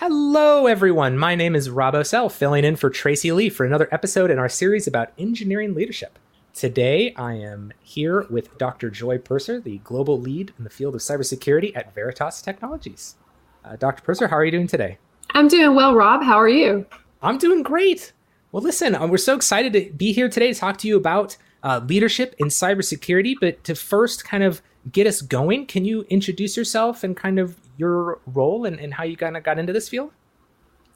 Hello, everyone. My name is Rob Ocel, filling in for Tracy Lee for another episode in our series about engineering leadership. Today, I am here with Dr. Joye Purser, the global lead in the field of cybersecurity at Veritas Technologies. Uh, Dr. Purser, how are you doing today? I'm doing well, Rob. How are you? I'm doing great. Well, listen, uh, we're so excited to be here today to talk to you about uh, leadership in cybersecurity. But to first kind of get us going, can you introduce yourself and kind of your role and, and how you kind of got into this field?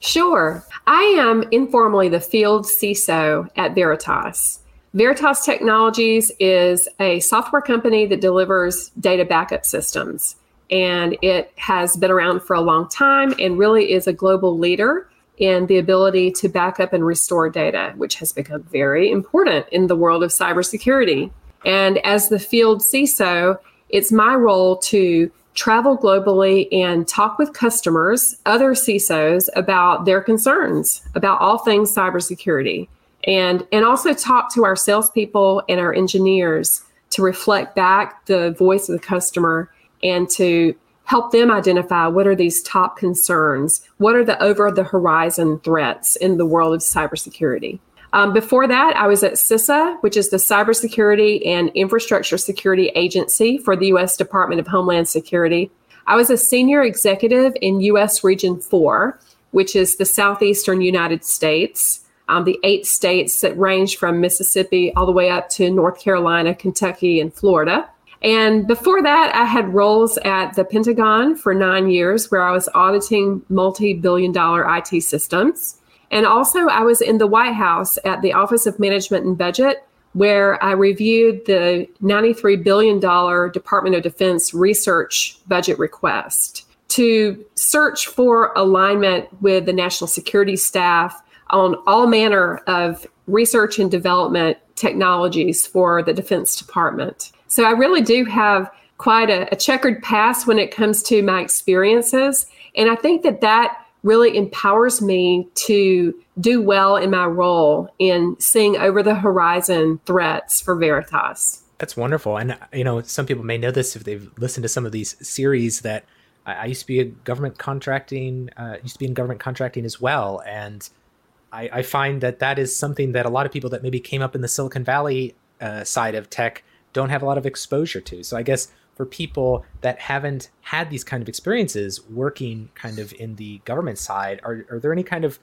Sure. I am informally the field CISO at Veritas. Veritas Technologies is a software company that delivers data backup systems. And it has been around for a long time and really is a global leader in the ability to back up and restore data, which has become very important in the world of cybersecurity. And as the field CISO, it's my role to travel globally and talk with customers, other CISOs, about their concerns about all things cybersecurity. And, and also talk to our salespeople and our engineers to reflect back the voice of the customer and to help them identify what are these top concerns, what are the over the horizon threats in the world of cybersecurity. Um, before that, I was at CISA, which is the Cybersecurity and Infrastructure Security Agency for the U.S. Department of Homeland Security. I was a senior executive in U.S. Region 4, which is the southeastern United States, um, the eight states that range from Mississippi all the way up to North Carolina, Kentucky, and Florida. And before that, I had roles at the Pentagon for nine years where I was auditing multi billion dollar IT systems. And also, I was in the White House at the Office of Management and Budget, where I reviewed the $93 billion Department of Defense research budget request to search for alignment with the national security staff on all manner of research and development technologies for the Defense Department. So I really do have quite a, a checkered past when it comes to my experiences. And I think that that really empowers me to do well in my role in seeing over the horizon threats for Veritas. That's wonderful. And, you know, some people may know this if they've listened to some of these series that I, used to be a government contracting, uh, used to be in government contracting as well. And I, I, find that that is something that a lot of people that maybe came up in the Silicon Valley uh, side of tech don't have a lot of exposure to. So I guess for people that haven't had these kind of experiences working kind of in the government side are, are there any kind of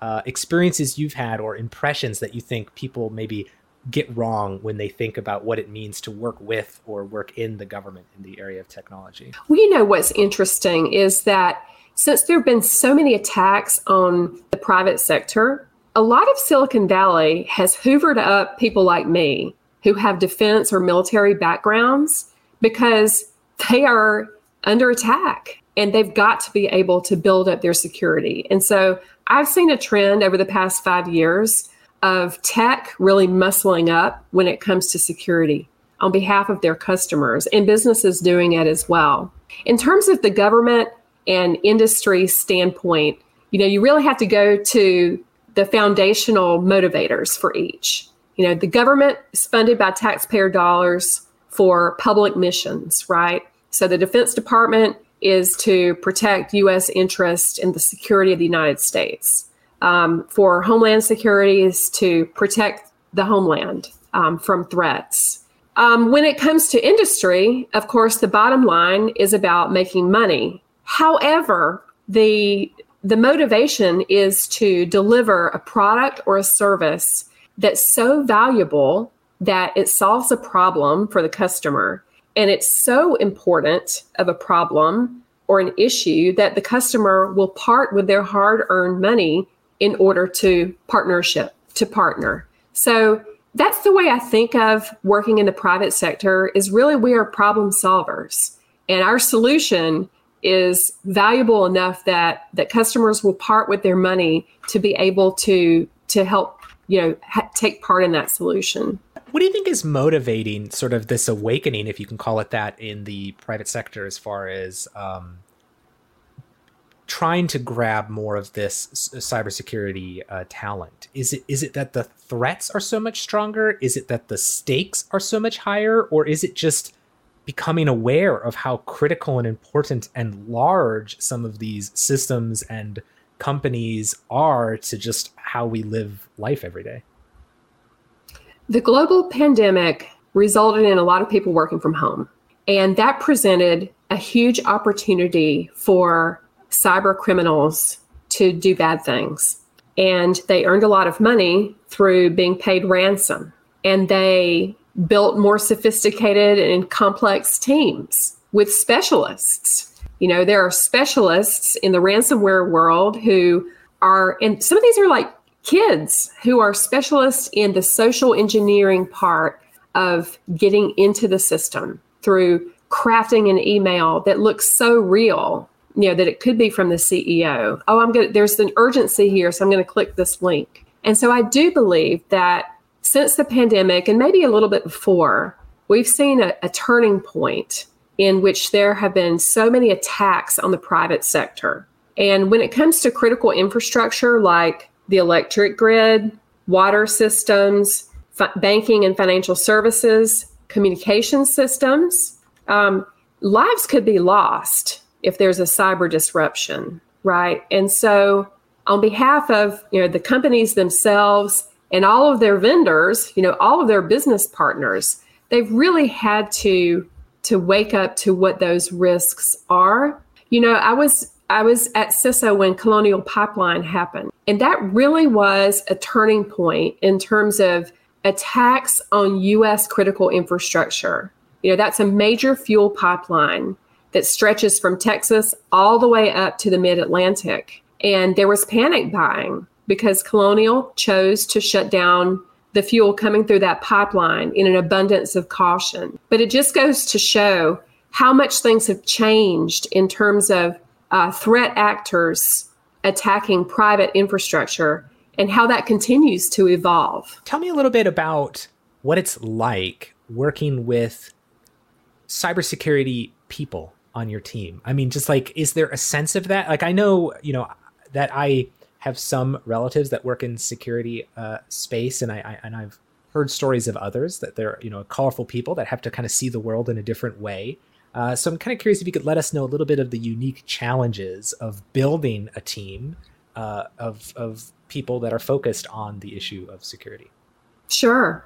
uh, experiences you've had or impressions that you think people maybe get wrong when they think about what it means to work with or work in the government in the area of technology? Well you know what's interesting is that since there have been so many attacks on the private sector a lot of silicon valley has hoovered up people like me who have defense or military backgrounds because they are under attack and they've got to be able to build up their security. And so I've seen a trend over the past five years of tech really muscling up when it comes to security on behalf of their customers and businesses doing it as well. In terms of the government and industry standpoint, you know, you really have to go to the foundational motivators for each. You know, the government is funded by taxpayer dollars for public missions, right? So the Defense Department is to protect U.S. interests in the security of the United States. Um, for Homeland Security is to protect the homeland um, from threats. Um, when it comes to industry, of course, the bottom line is about making money. However, the the motivation is to deliver a product or a service that's so valuable that it solves a problem for the customer. And it's so important of a problem or an issue that the customer will part with their hard earned money in order to partnership, to partner. So that's the way I think of working in the private sector is really we are problem solvers. And our solution is valuable enough that that customers will part with their money to be able to to help you know ha- take part in that solution what do you think is motivating sort of this awakening, if you can call it that, in the private sector as far as um, trying to grab more of this cybersecurity uh, talent? Is it is it that the threats are so much stronger? Is it that the stakes are so much higher, or is it just becoming aware of how critical and important and large some of these systems and companies are to just how we live life every day. The global pandemic resulted in a lot of people working from home, and that presented a huge opportunity for cyber criminals to do bad things. And they earned a lot of money through being paid ransom. And they built more sophisticated and complex teams with specialists. You know, there are specialists in the ransomware world who are, and some of these are like kids who are specialists in the social engineering part of getting into the system through crafting an email that looks so real you know that it could be from the ceo oh i'm going to there's an urgency here so i'm going to click this link. And so i do believe that since the pandemic and maybe a little bit before we've seen a, a turning point in which there have been so many attacks on the private sector. And when it comes to critical infrastructure like the electric grid water systems banking and financial services communication systems um, lives could be lost if there's a cyber disruption, right? And so, on behalf of you know the companies themselves and all of their vendors, you know, all of their business partners, they've really had to to wake up to what those risks are. You know, I was I was at CISA when Colonial Pipeline happened, and that really was a turning point in terms of attacks on U.S. critical infrastructure. You know, that's a major fuel pipeline that stretches from Texas all the way up to the mid Atlantic. And there was panic buying because Colonial chose to shut down the fuel coming through that pipeline in an abundance of caution. But it just goes to show how much things have changed in terms of uh, threat actors attacking private infrastructure and how that continues to evolve. Tell me a little bit about what it's like working with cybersecurity people on your team? I mean, just like, is there a sense of that? Like, I know, you know, that I have some relatives that work in security uh, space, and I, I and I've heard stories of others that they're you know colorful people that have to kind of see the world in a different way. Uh, so I'm kind of curious if you could let us know a little bit of the unique challenges of building a team uh, of of people that are focused on the issue of security. Sure.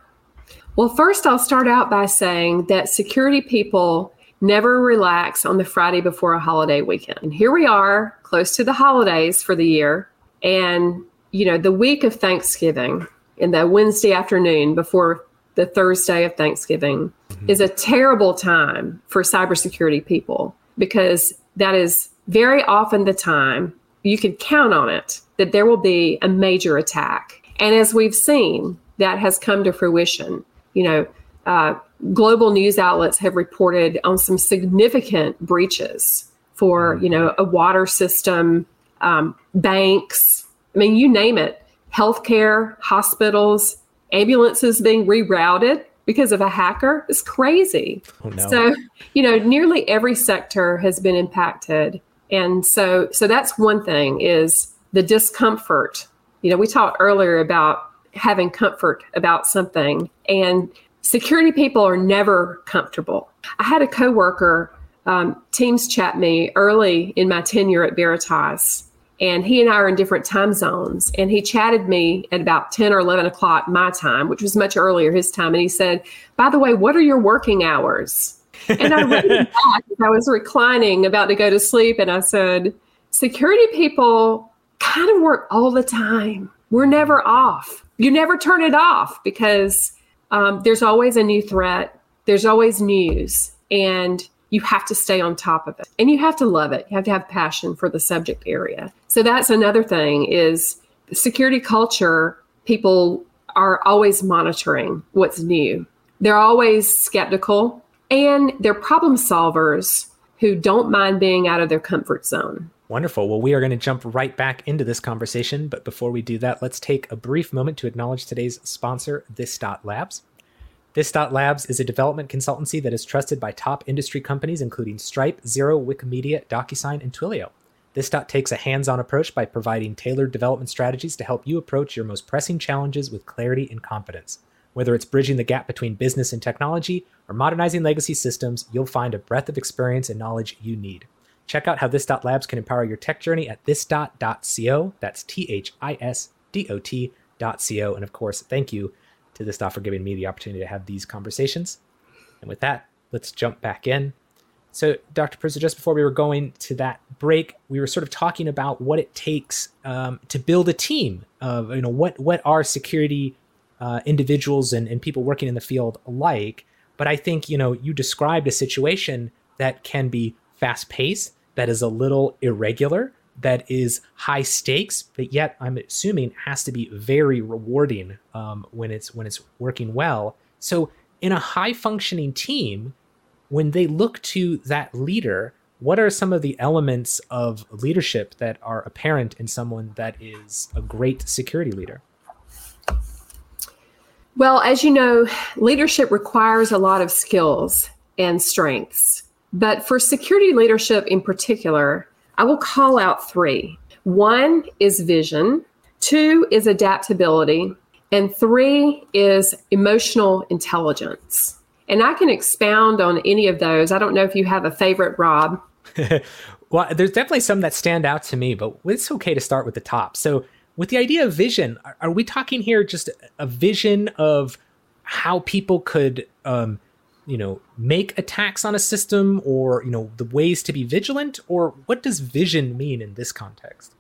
Well, first, I'll start out by saying that security people never relax on the Friday before a holiday weekend. And here we are, close to the holidays for the year. And, you know, the week of Thanksgiving and the Wednesday afternoon before the Thursday of Thanksgiving is a terrible time for cybersecurity people because that is very often the time you can count on it that there will be a major attack. And as we've seen, that has come to fruition you know, uh, global news outlets have reported on some significant breaches for, you know, a water system, um, banks. I mean, you name it. Healthcare, hospitals, ambulances being rerouted because of a hacker is crazy. Oh, no. So, you know, nearly every sector has been impacted. And so so that's one thing is the discomfort. You know, we talked earlier about having comfort about something. And security people are never comfortable. I had a coworker um, Teams chat me early in my tenure at Veritas, and he and I are in different time zones. And he chatted me at about 10 or 11 o'clock my time, which was much earlier his time. And he said, By the way, what are your working hours? And I read back I was reclining, about to go to sleep, and I said, Security people kind of work all the time. We're never off you never turn it off because um, there's always a new threat, there's always news, and you have to stay on top of it and you have to love it you have to have passion for the subject area so that's another thing is security culture people are always monitoring what's new they're always skeptical and they're problem solvers who don't mind being out of their comfort zone Wonderful. Well, we are going to jump right back into this conversation. But before we do that, let's take a brief moment to acknowledge today's sponsor, This Labs. This Labs is a development consultancy that is trusted by top industry companies, including Stripe, Xero, Wikimedia, DocuSign, and Twilio. This dot takes a hands on approach by providing tailored development strategies to help you approach your most pressing challenges with clarity and confidence. Whether it's bridging the gap between business and technology or modernizing legacy systems, you'll find a breadth of experience and knowledge you need. Check out how this dot labs can empower your tech journey at this dot dot co. That's T H I S D O T dot co. And of course, thank you to this dot for giving me the opportunity to have these conversations. And with that, let's jump back in. So, Dr. Purser, just before we were going to that break, we were sort of talking about what it takes um, to build a team. Of you know, what what are security uh, individuals and, and people working in the field like? But I think you know you described a situation that can be fast paced, that is a little irregular, that is high stakes, but yet I'm assuming has to be very rewarding um, when it's when it's working well. So, in a high functioning team when they look to that leader, what are some of the elements of leadership that are apparent in someone that is a great security leader? Well, as you know, leadership requires a lot of skills and strengths. But for security leadership in particular, I will call out three. One is vision, two is adaptability, and three is emotional intelligence. And I can expound on any of those. I don't know if you have a favorite, Rob. well, there's definitely some that stand out to me, but it's okay to start with the top. So, with the idea of vision, are, we talking here just a vision of how people could, um, you know, make attacks on a system, or you know, the ways to be vigilant, or what does vision mean in this context?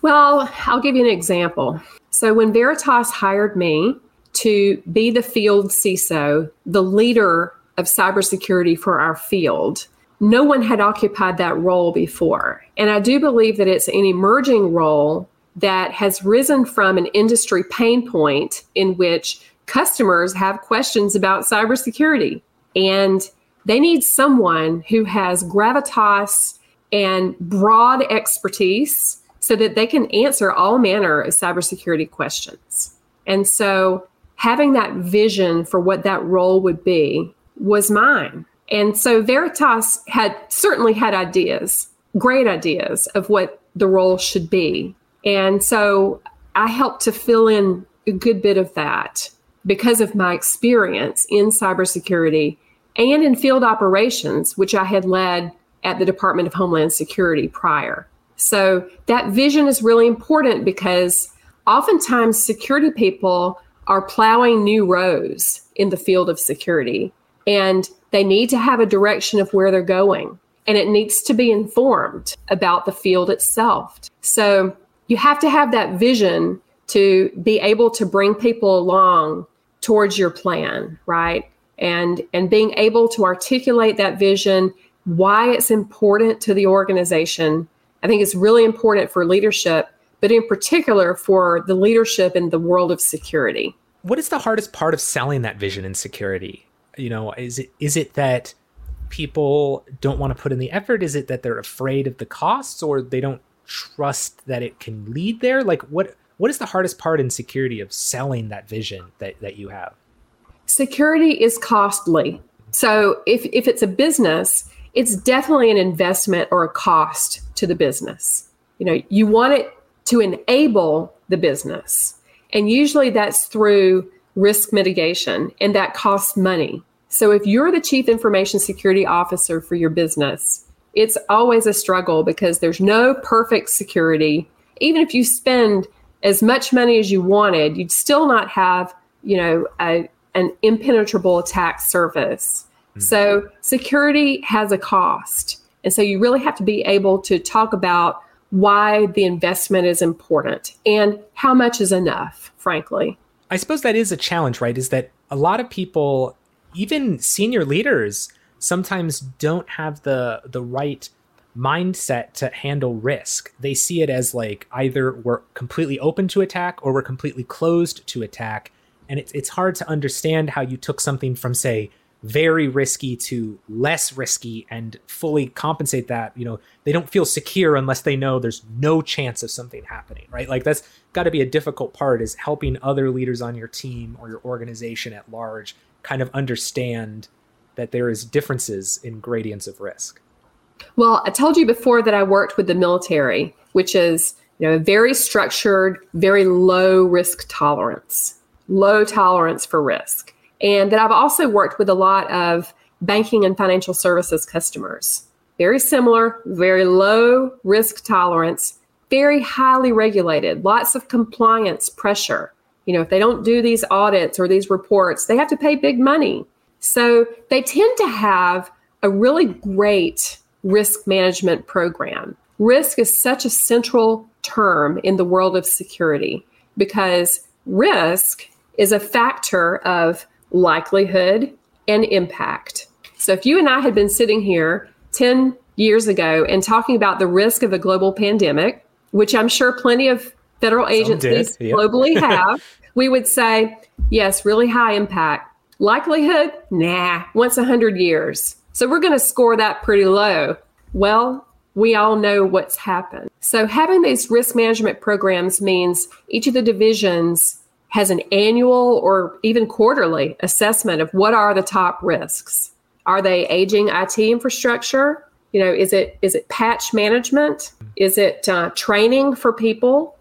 Well, I'll give you an example. So, when Veritas hired me, to be the field CISO, the leader of cybersecurity for our field. No one had occupied that role before. And I do believe that it's an emerging role that has risen from an industry pain point in which customers have questions about cybersecurity. And they need someone who has gravitas and broad expertise so that they can answer all manner of cybersecurity questions. And so having that vision for what that role would be was mine. And so Veritas had certainly had ideas, great ideas of what the role should be. And so I helped to fill in a good bit of that because of my experience in cybersecurity and in field operations, which I had led at the Department of Homeland Security prior. So that vision is really important because oftentimes security people are plowing new rows in the field of security and they need to have a direction of where they're going and it needs to be informed about the field itself. So you have to have that vision to be able to bring people along towards your plan, right? And and being able to articulate that vision, why it's important to the organization. I think it's really important for leadership but in particular for the leadership in the world of security. What is the hardest part of selling that vision in security? You know, is it is it that people don't want to put in the effort? Is it that they're afraid of the costs or they don't trust that it can lead there? Like what what is the hardest part in security of selling that vision that, that you have? Security is costly. So if if it's a business, it's definitely an investment or a cost to the business. You know, you want it to enable the business. And usually that's through risk mitigation, and that costs money. So if you're the chief information security officer for your business, it's always a struggle because there's no perfect security. Even if you spend as much money as you wanted, you'd still not have, you know, a, an impenetrable attack surface. Mm-hmm. So security has a cost. And so you really have to be able to talk about why the investment is important and how much is enough, frankly. I suppose that is a challenge, right? Is that a lot of people, even senior leaders, sometimes don't have the the right mindset to handle risk. They see it as like either we're completely open to attack or we're completely closed to attack. And it's it's hard to understand how you took something from say very risky to less risky and fully compensate that you know they don't feel secure unless they know there's no chance of something happening right like that's got to be a difficult part is helping other leaders on your team or your organization at large kind of understand that there is differences in gradients of risk well i told you before that i worked with the military which is you know very structured very low risk tolerance low tolerance for risk. And that I've also worked with a lot of banking and financial services customers. Very similar, very low risk tolerance, very highly regulated, lots of compliance pressure. You know, if they don't do these audits or these reports, they have to pay big money. So they tend to have a really great risk management program. Risk is such a central term in the world of security because risk is a factor of likelihood and impact. So if you and I had been sitting here 10 years ago and talking about the risk of a global pandemic, which I'm sure plenty of federal agencies yep. globally have, we would say, yes, really high impact. Likelihood, nah, once a 100 years. So we're going to score that pretty low. Well, we all know what's happened. So having these risk management programs means each of the divisions has an annual or even quarterly assessment of what are the top risks. Are they aging IT infrastructure? You know, is it is it patch management? Is it uh, training for people?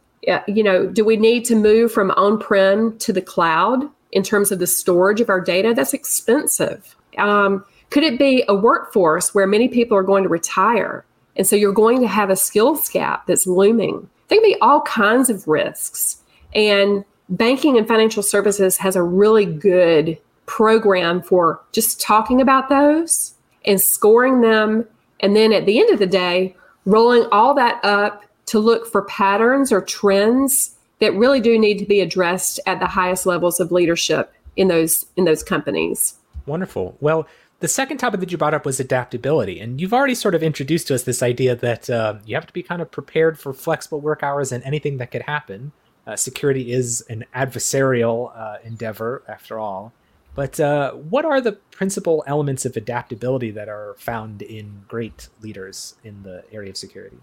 You know, do we need to move from on-prem to the cloud in terms of the storage of our data? That's expensive. Um, could it be a workforce where many people are going to retire? And so you're going to have a skills gap that's looming. There can be all kinds of risks. And banking and financial services has a really good program for just talking about those and scoring them. And then at the end of the day, rolling all that up to look for patterns or trends that really do need to be addressed at the highest levels of leadership in those in those companies. Wonderful. Well, the second topic that you brought up was adaptability, and you've already sort of introduced to us this idea that uh, you have to be kind of prepared for flexible work hours and anything that could happen. Uh, security is an adversarial uh, endeavor, after all. But uh, what are the principal elements of adaptability that are found in great leaders in the area of security?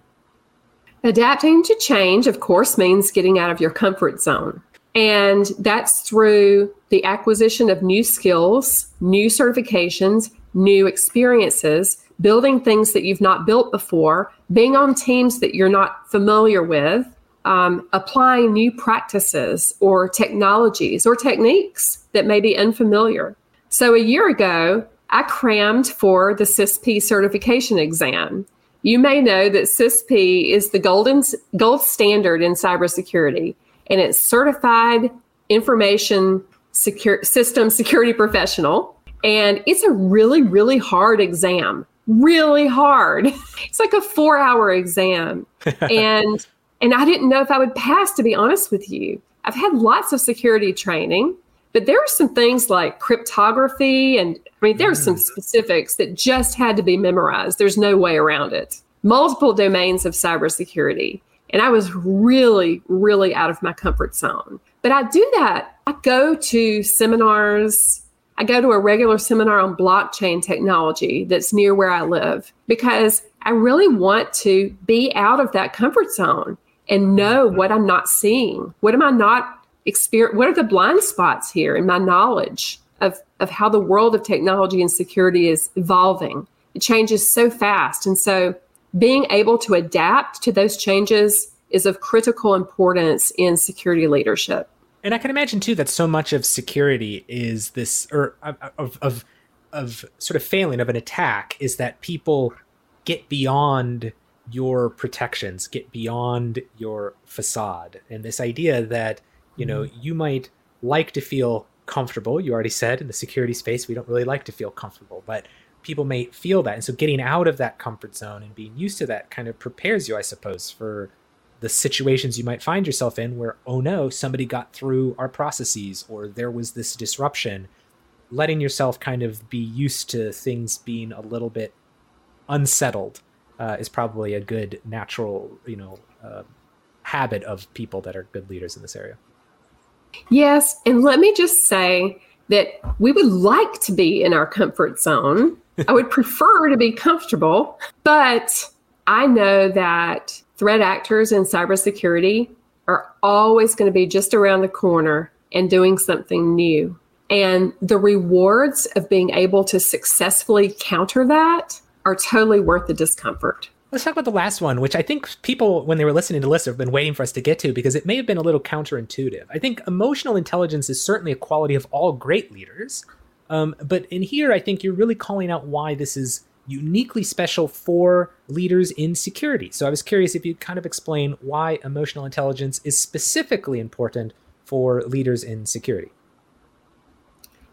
Adapting to change, of course, means getting out of your comfort zone. And that's through the acquisition of new skills, new certifications, new experiences, building things that you've not built before, being on teams that you're not familiar with, um, applying new practices or technologies or techniques that may be unfamiliar. So a year ago, I crammed for the CISSP certification exam. You may know that CISSP is the golden gold standard in cybersecurity, and it's certified information secure, system security professional. And it's a really, really hard exam. Really hard. It's like a four hour exam. and and I didn't know if I would pass, to be honest with you. I've had lots of security training, but there are some things like cryptography, and I mean, there are some mm. specifics that just had to be memorized. There's no way around it. Multiple domains of cybersecurity. And I was really, really out of my comfort zone. But I do that. I go to seminars. I go to a regular seminar on blockchain technology that's near where I live because I really want to be out of that comfort zone and know what I'm not seeing. What am I not experience? What are the blind spots here in my knowledge of, of how the world of technology and security is evolving? It changes so fast. And so being able to adapt to those changes is of critical importance in security leadership. And I can imagine too that so much of security is this, or of, of, of sort of failing of an attack, is that people get beyond your protections, get beyond your facade. And this idea that, you know, mm-hmm. you might like to feel comfortable. You already said in the security space, we don't really like to feel comfortable, but people may feel that. And so getting out of that comfort zone and being used to that kind of prepares you, I suppose, for the situations you might find yourself in where, oh no, somebody got through our processes or there was this disruption. Letting yourself kind of be used to things being a little bit unsettled uh, is probably a good natural, you know, uh, habit of people that are good leaders in this area. Yes, and let me just say that we would like to be in our comfort zone. I would prefer to be comfortable, but I know that threat actors in cybersecurity are always going to be just around the corner and doing something new. And the rewards of being able to successfully counter that are totally worth the discomfort. Let's talk about the last one, which I think people, when they were listening to List, have been waiting for us to get to because it may have been a little counterintuitive. I think emotional intelligence is certainly a quality of all great leaders. Um, but in here, I think you're really calling out why this is uniquely special for leaders in security. So I was curious if you'd kind of explain why emotional intelligence is specifically important for leaders in security.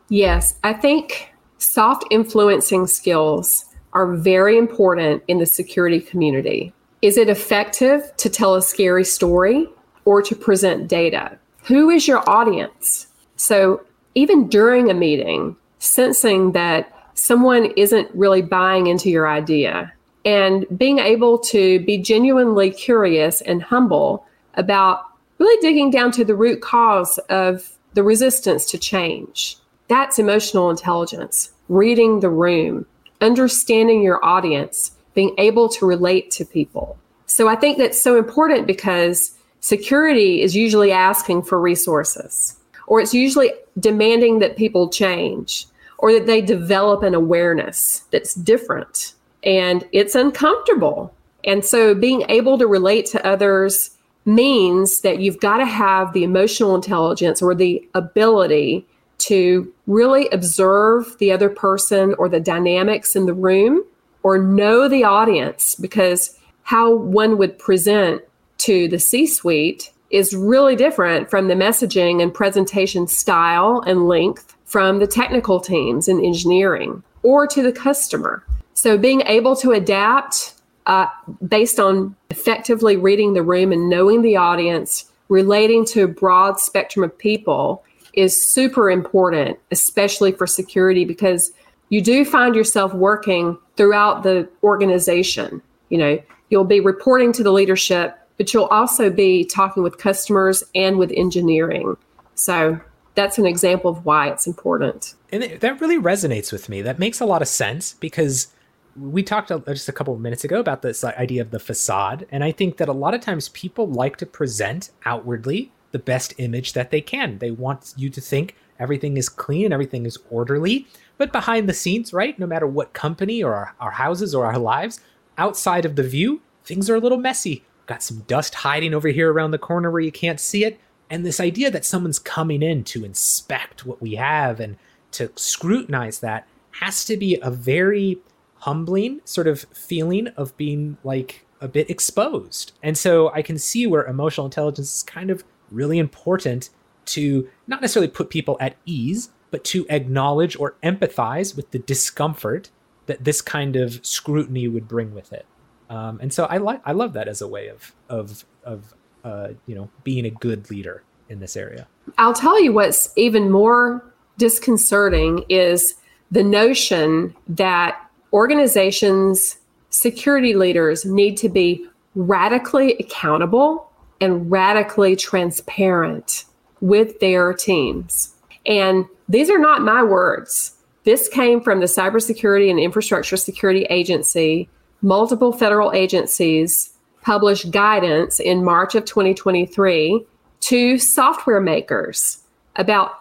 Yes, I think soft influencing skills are very important in the security community. Is it effective to tell a scary story or to present data? Who is your audience? So, even during a meeting, sensing that someone isn't really buying into your idea and being able to be genuinely curious and humble about really digging down to the root cause of the resistance to change. That's emotional intelligence, reading the room, understanding your audience, being able to relate to people. So I think that's so important because security is usually asking for resources or it's usually demanding that people change or that they develop an awareness that's different and it's uncomfortable. And so being able to relate to others means that you've got to have the emotional intelligence or the ability to really observe the other person or the dynamics in the room or know the audience because how one would present to the C suite is really different from the messaging and presentation style and length from the technical teams in engineering or to the customer. So being able to adapt uh, based on effectively reading the room and knowing the audience, relating to a broad spectrum of people is super important, especially for security, because you do find yourself working throughout the organization. You know, you'll be reporting to the leadership, but you'll also be talking with customers and with engineering. So that's an example of why it's important. And that really resonates with me. That makes a lot of sense because we talked just a couple of minutes ago about this uh, idea of the facade. And I think that a lot of times people like to present outwardly the best image that they can. They want you to think everything is clean everything is orderly. But behind the scenes, right, no matter what company or our, our houses or our lives, outside of the view, things are a little messy. Got some dust hiding over here around the corner where you can't see it. And this idea that someone's coming in to inspect what we have and to scrutinize that has to be a very humbling sort of feeling of being like a bit exposed. And so I can see where emotional intelligence is kind of really important to not necessarily put people at ease, but to acknowledge or empathize with the discomfort that this kind of scrutiny would bring with it. Um, and so I like I love that as a way of of of uh, you know, being a good leader in this area. I'll tell you what's even more disconcerting is the notion that organizations, security leaders need to be radically accountable and radically transparent with their teams. And these are not my words. This came from the Cybersecurity and Infrastructure Security Agency, multiple federal agencies, published guidance in March of 2023 to software makers about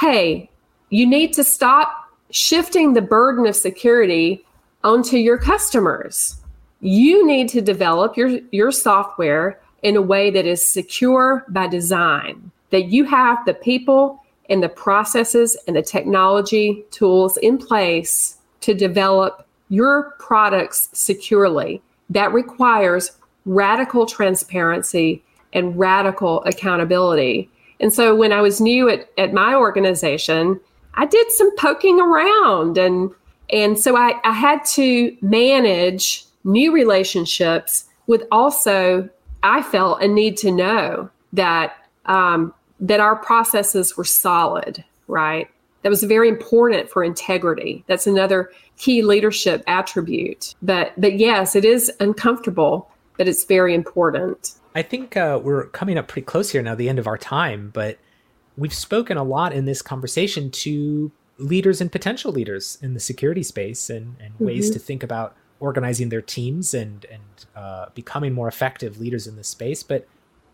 hey, you need to stop shifting the burden of security onto your customers. You need to develop your, your software in a way that is secure by design, that you have the people and the processes and the technology tools in place to develop your products securely. That requires radical transparency and radical accountability. And so when I was new at, at my organization, I did some poking around and and so I, I had to manage new relationships with also I felt a need to know that um, that our processes were solid, right? That was very important for integrity. That's another key leadership attribute. But but yes, it is uncomfortable but it's very important. I think uh, we're coming up pretty close here now, the end of our time, but we've spoken a lot in this conversation to leaders and potential leaders in the security space and, and mm-hmm. ways to think about organizing their teams and and uh, becoming more effective leaders in this space. But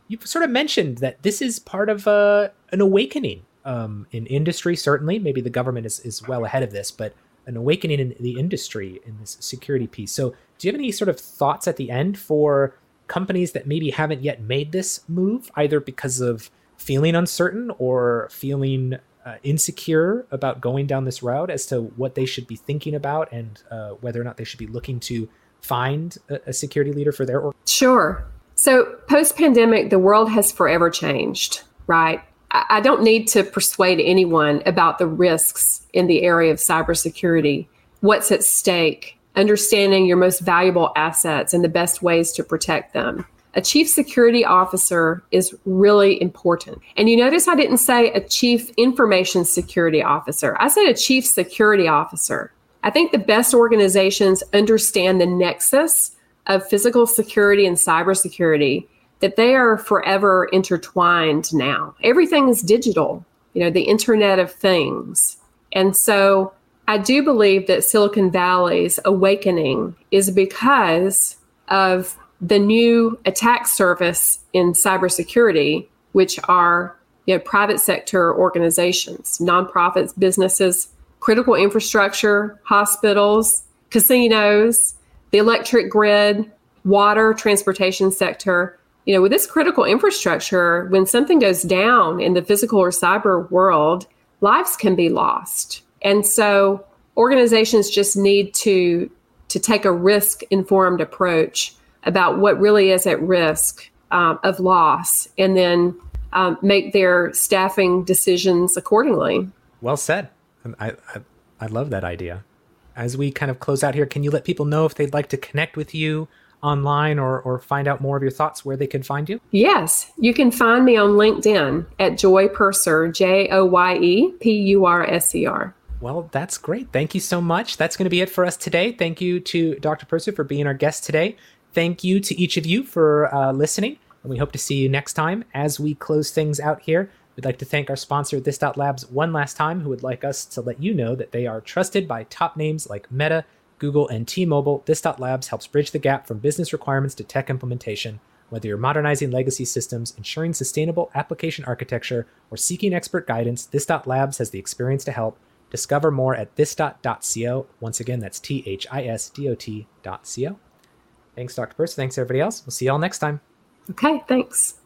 you've sort of mentioned that this is part of uh, an awakening um, in industry. Certainly, maybe the government is is well ahead of this, but an awakening in the industry in this security piece. So, do you have any sort of thoughts at the end for companies that maybe haven't yet made this move, either because of feeling uncertain or feeling uh, insecure about going down this route as to what they should be thinking about and uh, whether or not they should be looking to find a, a security leader for their organization? Sure. So, post pandemic, the world has forever changed, right? I don't need to persuade anyone about the risks in the area of cybersecurity, what's at stake, understanding your most valuable assets and the best ways to protect them. A chief security officer is really important. And you notice I didn't say a chief information security officer, I said a chief security officer. I think the best organizations understand the nexus of physical security and cybersecurity that they are forever intertwined now. Everything is digital, you know, the Internet of Things. And so I do believe that Silicon Valley's awakening is because of the new attack surface in cybersecurity, which are you know, private sector organizations, nonprofits, businesses, critical infrastructure, hospitals, casinos, the electric grid, water, transportation sector you know, with this critical infrastructure, when something goes down in the physical or cyber world, lives can be lost. And so organizations just need to to take a risk informed approach about what really is at risk um, of loss and then um, make their staffing decisions accordingly. Well said. I, I, I love that idea. As we kind of close out here, can you let people know if they'd like to connect with you online or, or find out more of your thoughts, where they can find you? Yes, you can find me on LinkedIn at Joye Purser, J O Y E P U R S E R. Well, that's great. Thank you so much. That's going to be it for us today. Thank you to Dr. Purser for being our guest today. Thank you to each of you for uh, listening, and we hope to see you next time as we close things out here. We'd like to thank our sponsor, This Labs, one last time, who would like us to let you know that they are trusted by top names like Meta, Google, and T Mobile, This Labs helps bridge the gap from business requirements to tech implementation. Whether you're modernizing legacy systems, ensuring sustainable application architecture, or seeking expert guidance, This Labs has the experience to help. Discover more at this.co. Once again, that's T H I S D O T.co. Thanks, Dr. Purser. Thanks, everybody else. We'll see you all next time. Okay, thanks.